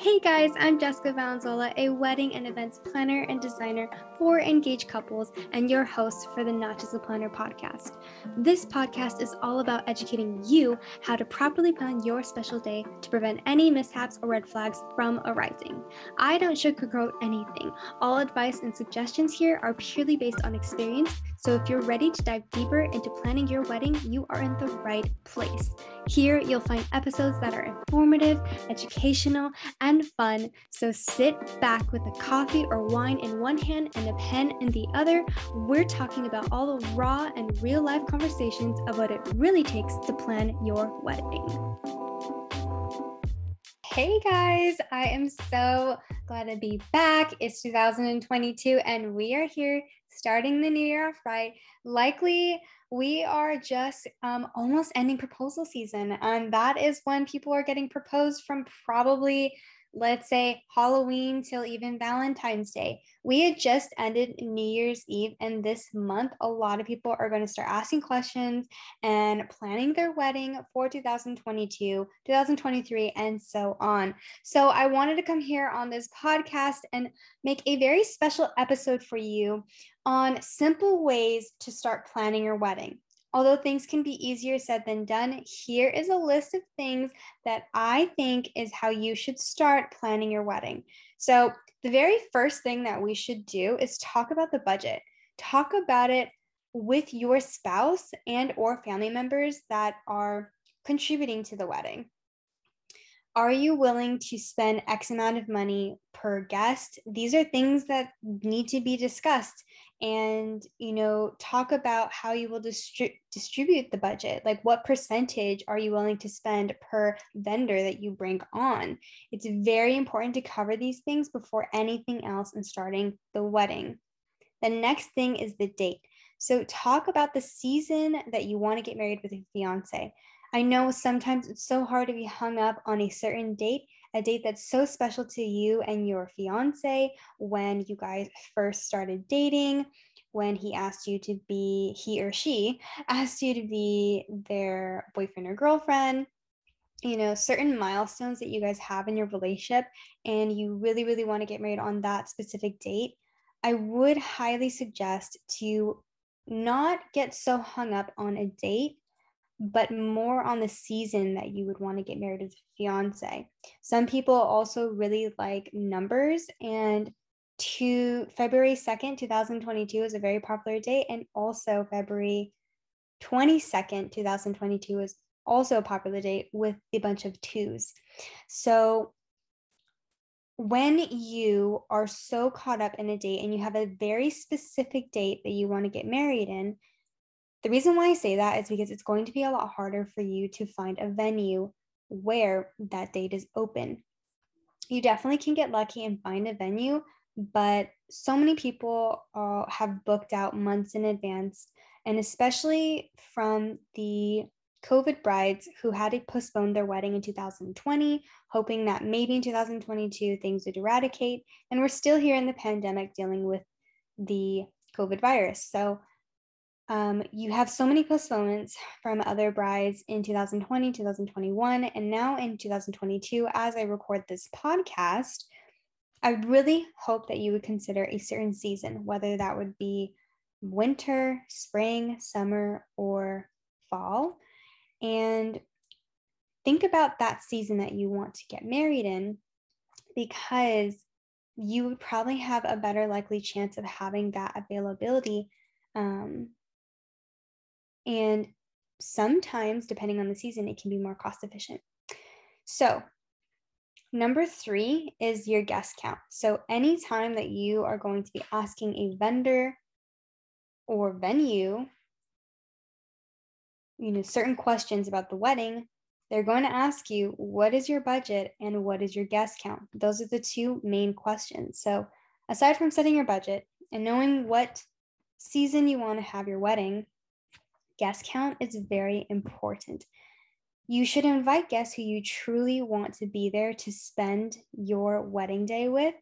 Hey guys, I'm Jessica Valenzuela, a wedding and events planner and designer for engaged couples, and your host for the Not Just a Planner podcast. This podcast is all about educating you how to properly plan your special day to prevent any mishaps or red flags from arising. I don't sugarcoat anything. All advice and suggestions here are purely based on experience, so if you're ready to dive deeper into planning your wedding, you are in the right place. Here, you'll find episodes that are informative, educational, and fun. So sit back with a coffee or wine in one hand and a pen in the other. We're talking about all the raw and real life conversations of what it really takes to plan your wedding. Hey guys, I am so glad to be back. It's 2022 and we are here starting the new year off right. Likely, we are just um, almost ending proposal season, and that is when people are getting proposed from probably let's say Halloween till even Valentine's Day. We had just ended New Year's Eve, and this month, a lot of people are going to start asking questions and planning their wedding for 2022, 2023, and so on. So, I wanted to come here on this podcast and make a very special episode for you on simple ways to start planning your wedding. Although things can be easier said than done, here is a list of things that I think is how you should start planning your wedding. So, the very first thing that we should do is talk about the budget. Talk about it with your spouse and or family members that are contributing to the wedding. Are you willing to spend X amount of money per guest? These are things that need to be discussed and you know talk about how you will distri- distribute the budget. Like what percentage are you willing to spend per vendor that you bring on? It's very important to cover these things before anything else and starting the wedding. The next thing is the date. So talk about the season that you want to get married with a fiance. I know sometimes it's so hard to be hung up on a certain date a date that's so special to you and your fiance when you guys first started dating, when he asked you to be, he or she asked you to be their boyfriend or girlfriend, you know, certain milestones that you guys have in your relationship, and you really, really want to get married on that specific date. I would highly suggest to not get so hung up on a date but more on the season that you would want to get married as a fiance. Some people also really like numbers and to February 2nd, 2022 is a very popular date and also February 22nd, 2022 is also a popular date with a bunch of twos. So when you are so caught up in a date and you have a very specific date that you want to get married in, the reason why I say that is because it's going to be a lot harder for you to find a venue where that date is open. You definitely can get lucky and find a venue, but so many people uh, have booked out months in advance, and especially from the COVID brides who had to postpone their wedding in 2020, hoping that maybe in 2022 things would eradicate. And we're still here in the pandemic dealing with the COVID virus. So um, you have so many postponements from other brides in 2020, 2021, and now in 2022. As I record this podcast, I really hope that you would consider a certain season, whether that would be winter, spring, summer, or fall. And think about that season that you want to get married in because you would probably have a better likely chance of having that availability um, and sometimes, depending on the season, it can be more cost efficient. So, number three is your guest count. So, anytime that you are going to be asking a vendor or venue, you know, certain questions about the wedding, they're going to ask you, what is your budget and what is your guest count? Those are the two main questions. So, aside from setting your budget and knowing what season you want to have your wedding, guest count is very important. You should invite guests who you truly want to be there to spend your wedding day with.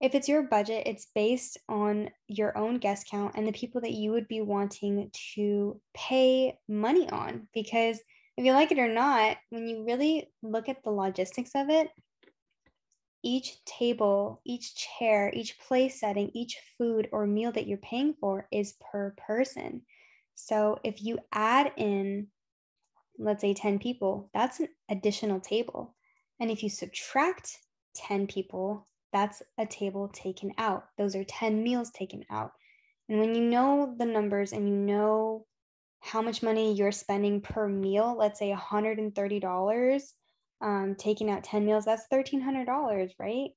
If it's your budget, it's based on your own guest count and the people that you would be wanting to pay money on. Because if you like it or not, when you really look at the logistics of it, each table, each chair, each place setting, each food or meal that you're paying for is per person. So if you add in, let's say 10 people, that's an additional table. And if you subtract 10 people, that's a table taken out. Those are 10 meals taken out. And when you know the numbers and you know how much money you're spending per meal, let's say $130, um, taking out 10 meals, that's $1,300, right?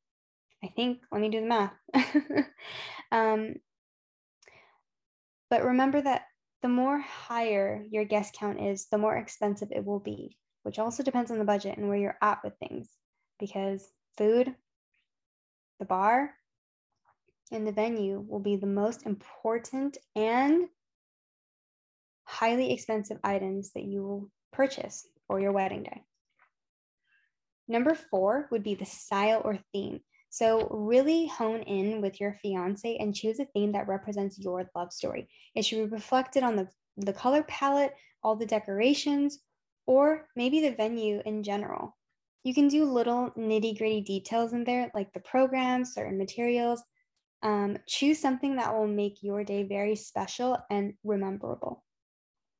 I think, let me do the math. um, but remember that the more higher your guest count is, the more expensive it will be, which also depends on the budget and where you're at with things. Because food, the bar, and the venue will be the most important and highly expensive items that you will purchase for your wedding day. Number four would be the style or theme. So, really hone in with your fiance and choose a theme that represents your love story. It should be reflected on the, the color palette, all the decorations, or maybe the venue in general. You can do little nitty gritty details in there, like the programs, certain materials. Um, choose something that will make your day very special and rememberable.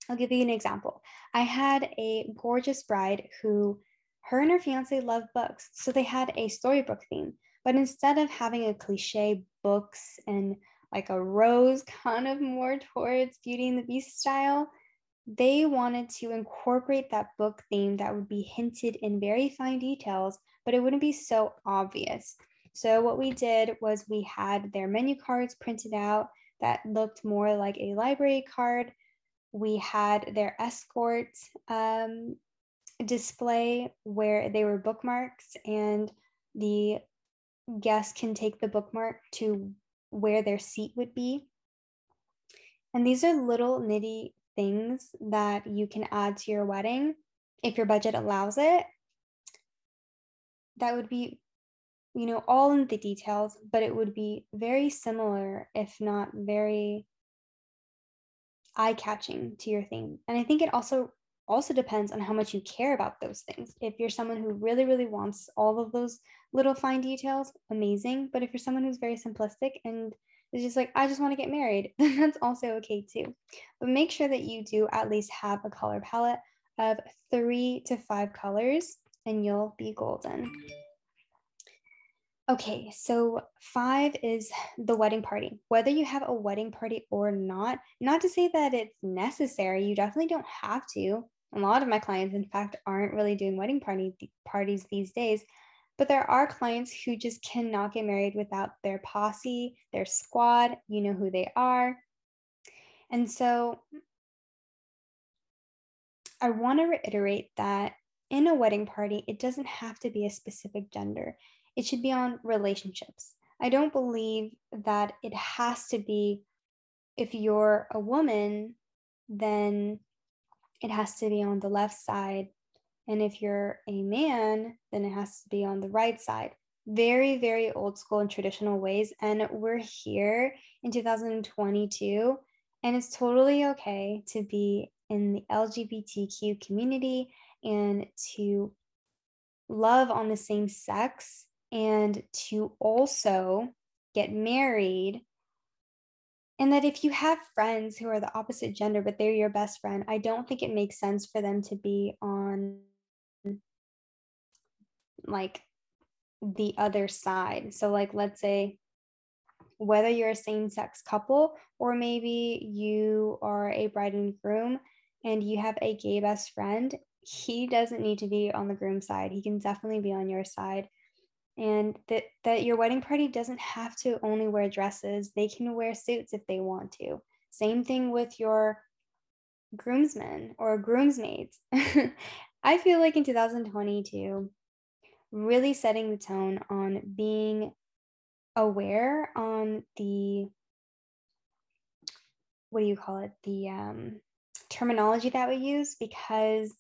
I'll give you an example. I had a gorgeous bride who, her and her fiance love books. So they had a storybook theme. But instead of having a cliche books and like a rose kind of more towards Beauty and the Beast style, they wanted to incorporate that book theme that would be hinted in very fine details, but it wouldn't be so obvious. So, what we did was we had their menu cards printed out that looked more like a library card. We had their escort um, display where they were bookmarks, and the guest can take the bookmark to where their seat would be. And these are little nitty things that you can add to your wedding if your budget allows it. That would be, you know, all in the details, but it would be very similar, if not very eye catching to your theme. And I think it also also depends on how much you care about those things. If you're someone who really, really wants all of those little fine details, amazing. But if you're someone who's very simplistic and is just like, I just want to get married, then that's also okay too. But make sure that you do at least have a color palette of three to five colors and you'll be golden. Okay, so five is the wedding party. Whether you have a wedding party or not, not to say that it's necessary, you definitely don't have to. A lot of my clients, in fact, aren't really doing wedding party parties these days. But there are clients who just cannot get married without their posse, their squad, you know who they are. And so I want to reiterate that in a wedding party, it doesn't have to be a specific gender, it should be on relationships. I don't believe that it has to be if you're a woman, then it has to be on the left side and if you're a man, then it has to be on the right side. Very, very old school and traditional ways. And we're here in 2022, and it's totally okay to be in the LGBTQ community and to love on the same sex and to also get married and that if you have friends who are the opposite gender but they're your best friend i don't think it makes sense for them to be on like the other side. So, like, let's say whether you're a same sex couple or maybe you are a bride and groom and you have a gay best friend, he doesn't need to be on the groom side. He can definitely be on your side. And that, that your wedding party doesn't have to only wear dresses, they can wear suits if they want to. Same thing with your groomsmen or groomsmaids. I feel like in 2022, really setting the tone on being aware on the what do you call it the um, terminology that we use because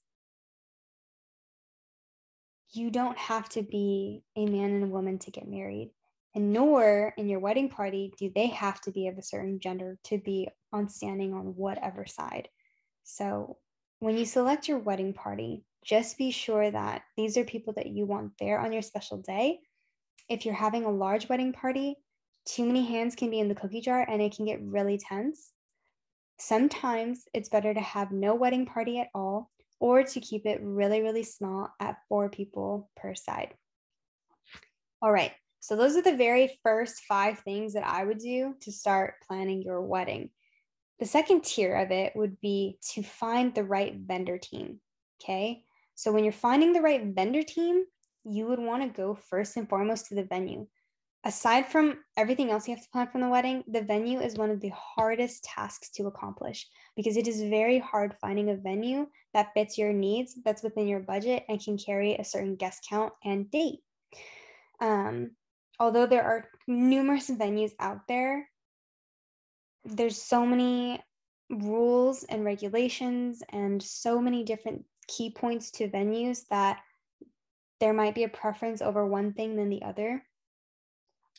you don't have to be a man and a woman to get married and nor in your wedding party do they have to be of a certain gender to be on standing on whatever side so when you select your wedding party just be sure that these are people that you want there on your special day if you're having a large wedding party, too many hands can be in the cookie jar and it can get really tense. Sometimes it's better to have no wedding party at all or to keep it really, really small at four people per side. All right, so those are the very first five things that I would do to start planning your wedding. The second tier of it would be to find the right vendor team. Okay. So when you're finding the right vendor team, you would want to go first and foremost to the venue. Aside from everything else you have to plan from the wedding, the venue is one of the hardest tasks to accomplish because it is very hard finding a venue that fits your needs, that's within your budget, and can carry a certain guest count and date. Um, although there are numerous venues out there, there's so many rules and regulations and so many different key points to venues that there might be a preference over one thing than the other.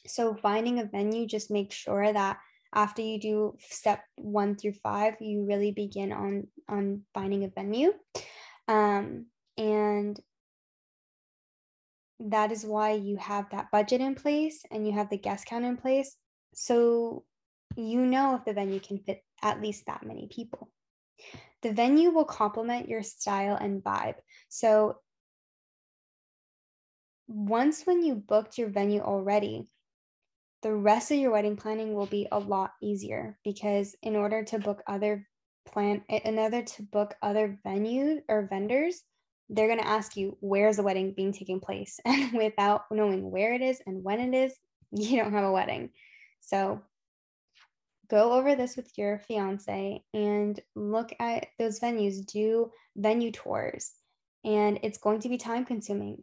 So finding a venue just make sure that after you do step one through five, you really begin on on finding a venue. Um, and that is why you have that budget in place and you have the guest count in place. So you know if the venue can fit at least that many people. The venue will complement your style and vibe. So once when you booked your venue already, the rest of your wedding planning will be a lot easier because in order to book other plan in order to book other venues or vendors, they're going to ask you where's the wedding being taking place and without knowing where it is and when it is, you don't have a wedding. So go over this with your fiance and look at those venues, do venue tours. And it's going to be time consuming,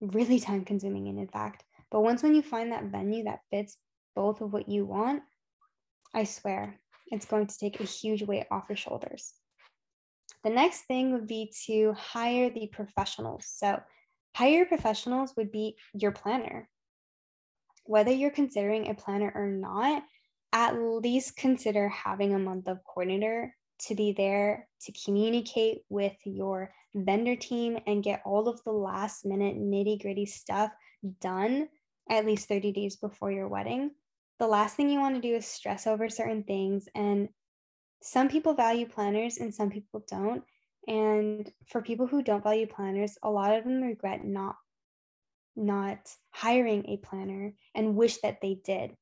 really time consuming, and in fact. But once when you find that venue that fits both of what you want, I swear it's going to take a huge weight off your shoulders. The next thing would be to hire the professionals. So, hire professionals would be your planner. Whether you're considering a planner or not, at least consider having a month of coordinator to be there to communicate with your vendor team and get all of the last minute nitty gritty stuff done at least 30 days before your wedding. The last thing you want to do is stress over certain things. And some people value planners and some people don't. And for people who don't value planners, a lot of them regret not not hiring a planner and wish that they did.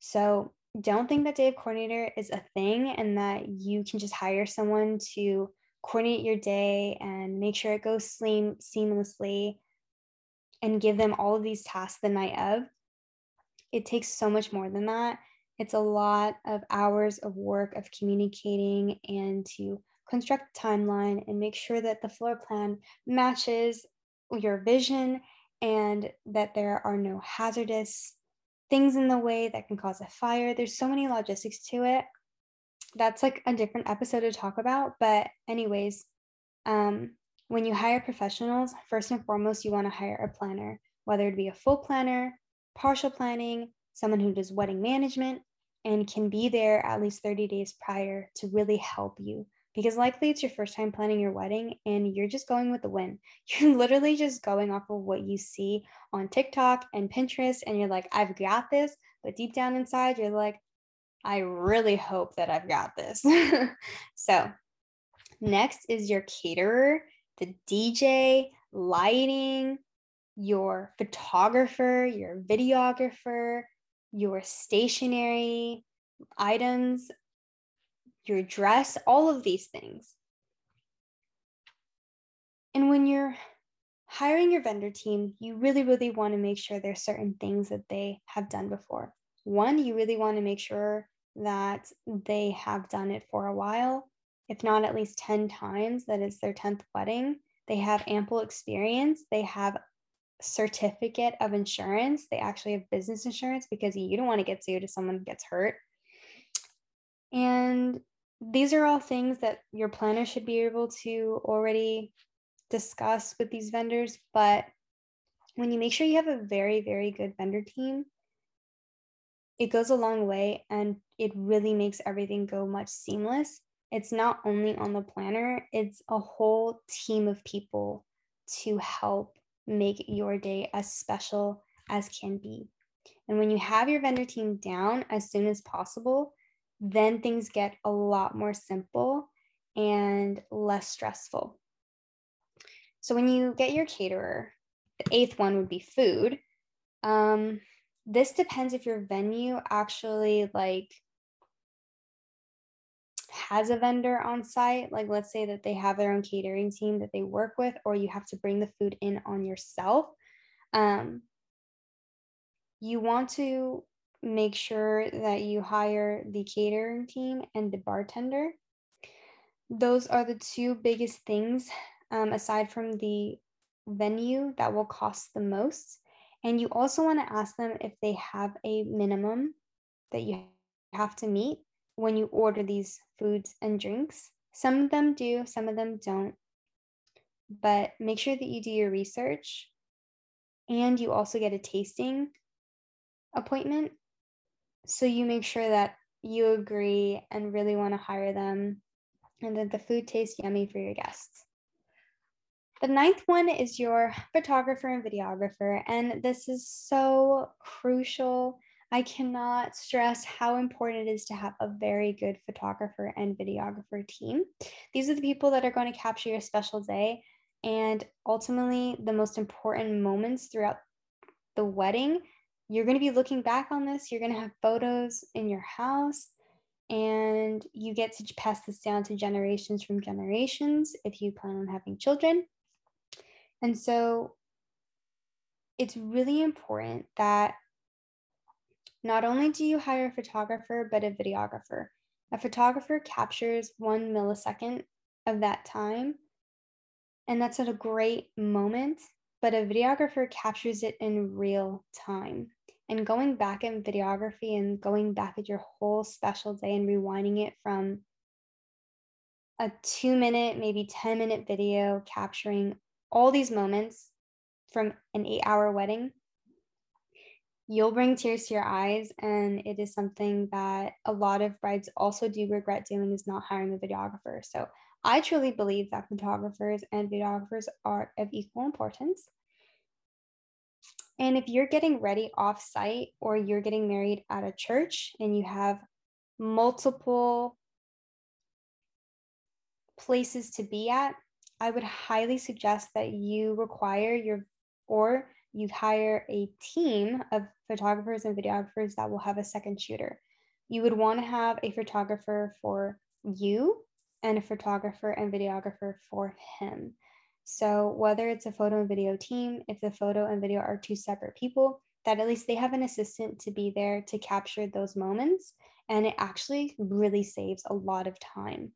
So don't think that day of coordinator is a thing and that you can just hire someone to coordinate your day and make sure it goes seam- seamlessly and give them all of these tasks the night of. It takes so much more than that. It's a lot of hours of work of communicating and to construct a timeline and make sure that the floor plan matches your vision and that there are no hazardous things in the way that can cause a fire. There's so many logistics to it. That's like a different episode to talk about. But, anyways, um, when you hire professionals, first and foremost, you want to hire a planner, whether it be a full planner, partial planning, someone who does wedding management, and can be there at least 30 days prior to really help you because likely it's your first time planning your wedding and you're just going with the wind. You're literally just going off of what you see on TikTok and Pinterest, and you're like, I've got this. But deep down inside, you're like, I really hope that I've got this. so, next is your caterer, the DJ, lighting, your photographer, your videographer, your stationery items, your dress, all of these things. And when you're hiring your vendor team, you really, really want to make sure there's certain things that they have done before. One, you really want to make sure that they have done it for a while, if not at least 10 times, that is their 10th wedding. They have ample experience. They have certificate of insurance. They actually have business insurance because you don't want to get sued if someone gets hurt. And these are all things that your planner should be able to already discuss with these vendors. But when you make sure you have a very, very good vendor team, it goes a long way and it really makes everything go much seamless. It's not only on the planner, it's a whole team of people to help make your day as special as can be. And when you have your vendor team down as soon as possible, then things get a lot more simple and less stressful. So when you get your caterer, the eighth one would be food. Um, this depends if your venue actually like has a vendor on site like let's say that they have their own catering team that they work with or you have to bring the food in on yourself um, you want to make sure that you hire the catering team and the bartender. Those are the two biggest things um, aside from the venue that will cost the most. And you also want to ask them if they have a minimum that you have to meet when you order these foods and drinks. Some of them do, some of them don't. But make sure that you do your research and you also get a tasting appointment. So you make sure that you agree and really want to hire them and that the food tastes yummy for your guests. The ninth one is your photographer and videographer. And this is so crucial I cannot stress how important it is to have a very good photographer and videographer team. These are the people that are going to capture your special day and ultimately the most important moments throughout the wedding. You're going to be looking back on this, you're going to have photos in your house, and you get to pass this down to generations from generations if you plan on having children. And so it's really important that not only do you hire a photographer, but a videographer. A photographer captures one millisecond of that time, and that's at a great moment, but a videographer captures it in real time. And going back in videography and going back at your whole special day and rewinding it from a two minute, maybe 10 minute video capturing all these moments from an eight hour wedding you'll bring tears to your eyes and it is something that a lot of brides also do regret doing is not hiring a videographer. So i truly believe that photographers and videographers are of equal importance. And if you're getting ready off site or you're getting married at a church and you have multiple places to be at i would highly suggest that you require your or you hire a team of photographers and videographers that will have a second shooter. You would want to have a photographer for you and a photographer and videographer for him. So, whether it's a photo and video team, if the photo and video are two separate people, that at least they have an assistant to be there to capture those moments. And it actually really saves a lot of time.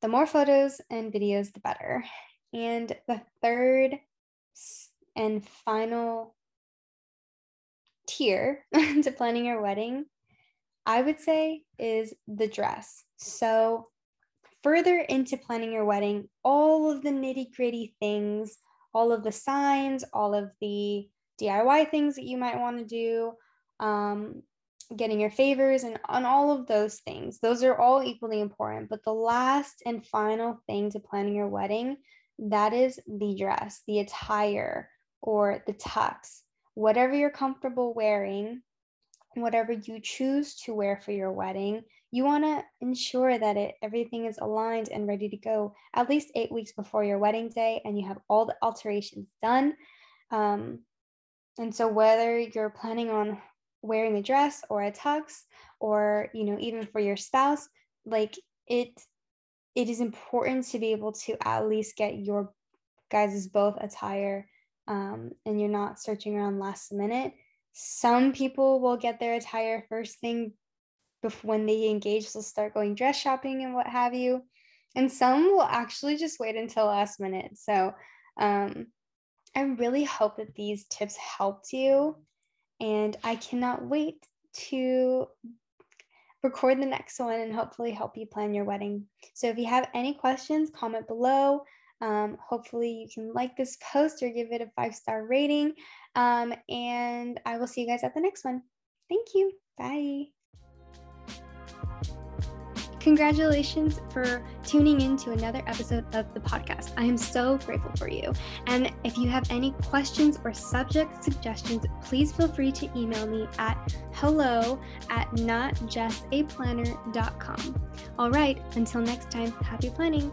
The more photos and videos, the better. And the third and final tier to planning your wedding, I would say, is the dress. So, further into planning your wedding, all of the nitty gritty things, all of the signs, all of the DIY things that you might want to do, um, getting your favors, and on all of those things. Those are all equally important. But the last and final thing to planning your wedding, that is the dress, the attire, or the tux, whatever you're comfortable wearing, whatever you choose to wear for your wedding, you want to ensure that it everything is aligned and ready to go at least eight weeks before your wedding day, and you have all the alterations done. Um, and so, whether you're planning on wearing a dress or a tux, or you know, even for your spouse, like it, it is important to be able to at least get your guys' both attire um, and you're not searching around last minute. Some people will get their attire first thing before when they engage, they'll start going dress shopping and what have you. And some will actually just wait until last minute. So um, I really hope that these tips helped you. And I cannot wait to record the next one and hopefully help you plan your wedding. So if you have any questions, comment below. Um, hopefully, you can like this post or give it a five star rating. Um, and I will see you guys at the next one. Thank you. Bye. congratulations for tuning in to another episode of the podcast. I am so grateful for you. And if you have any questions or subject suggestions, please feel free to email me at hello at notjustaplanner.com. All right, until next time, happy planning.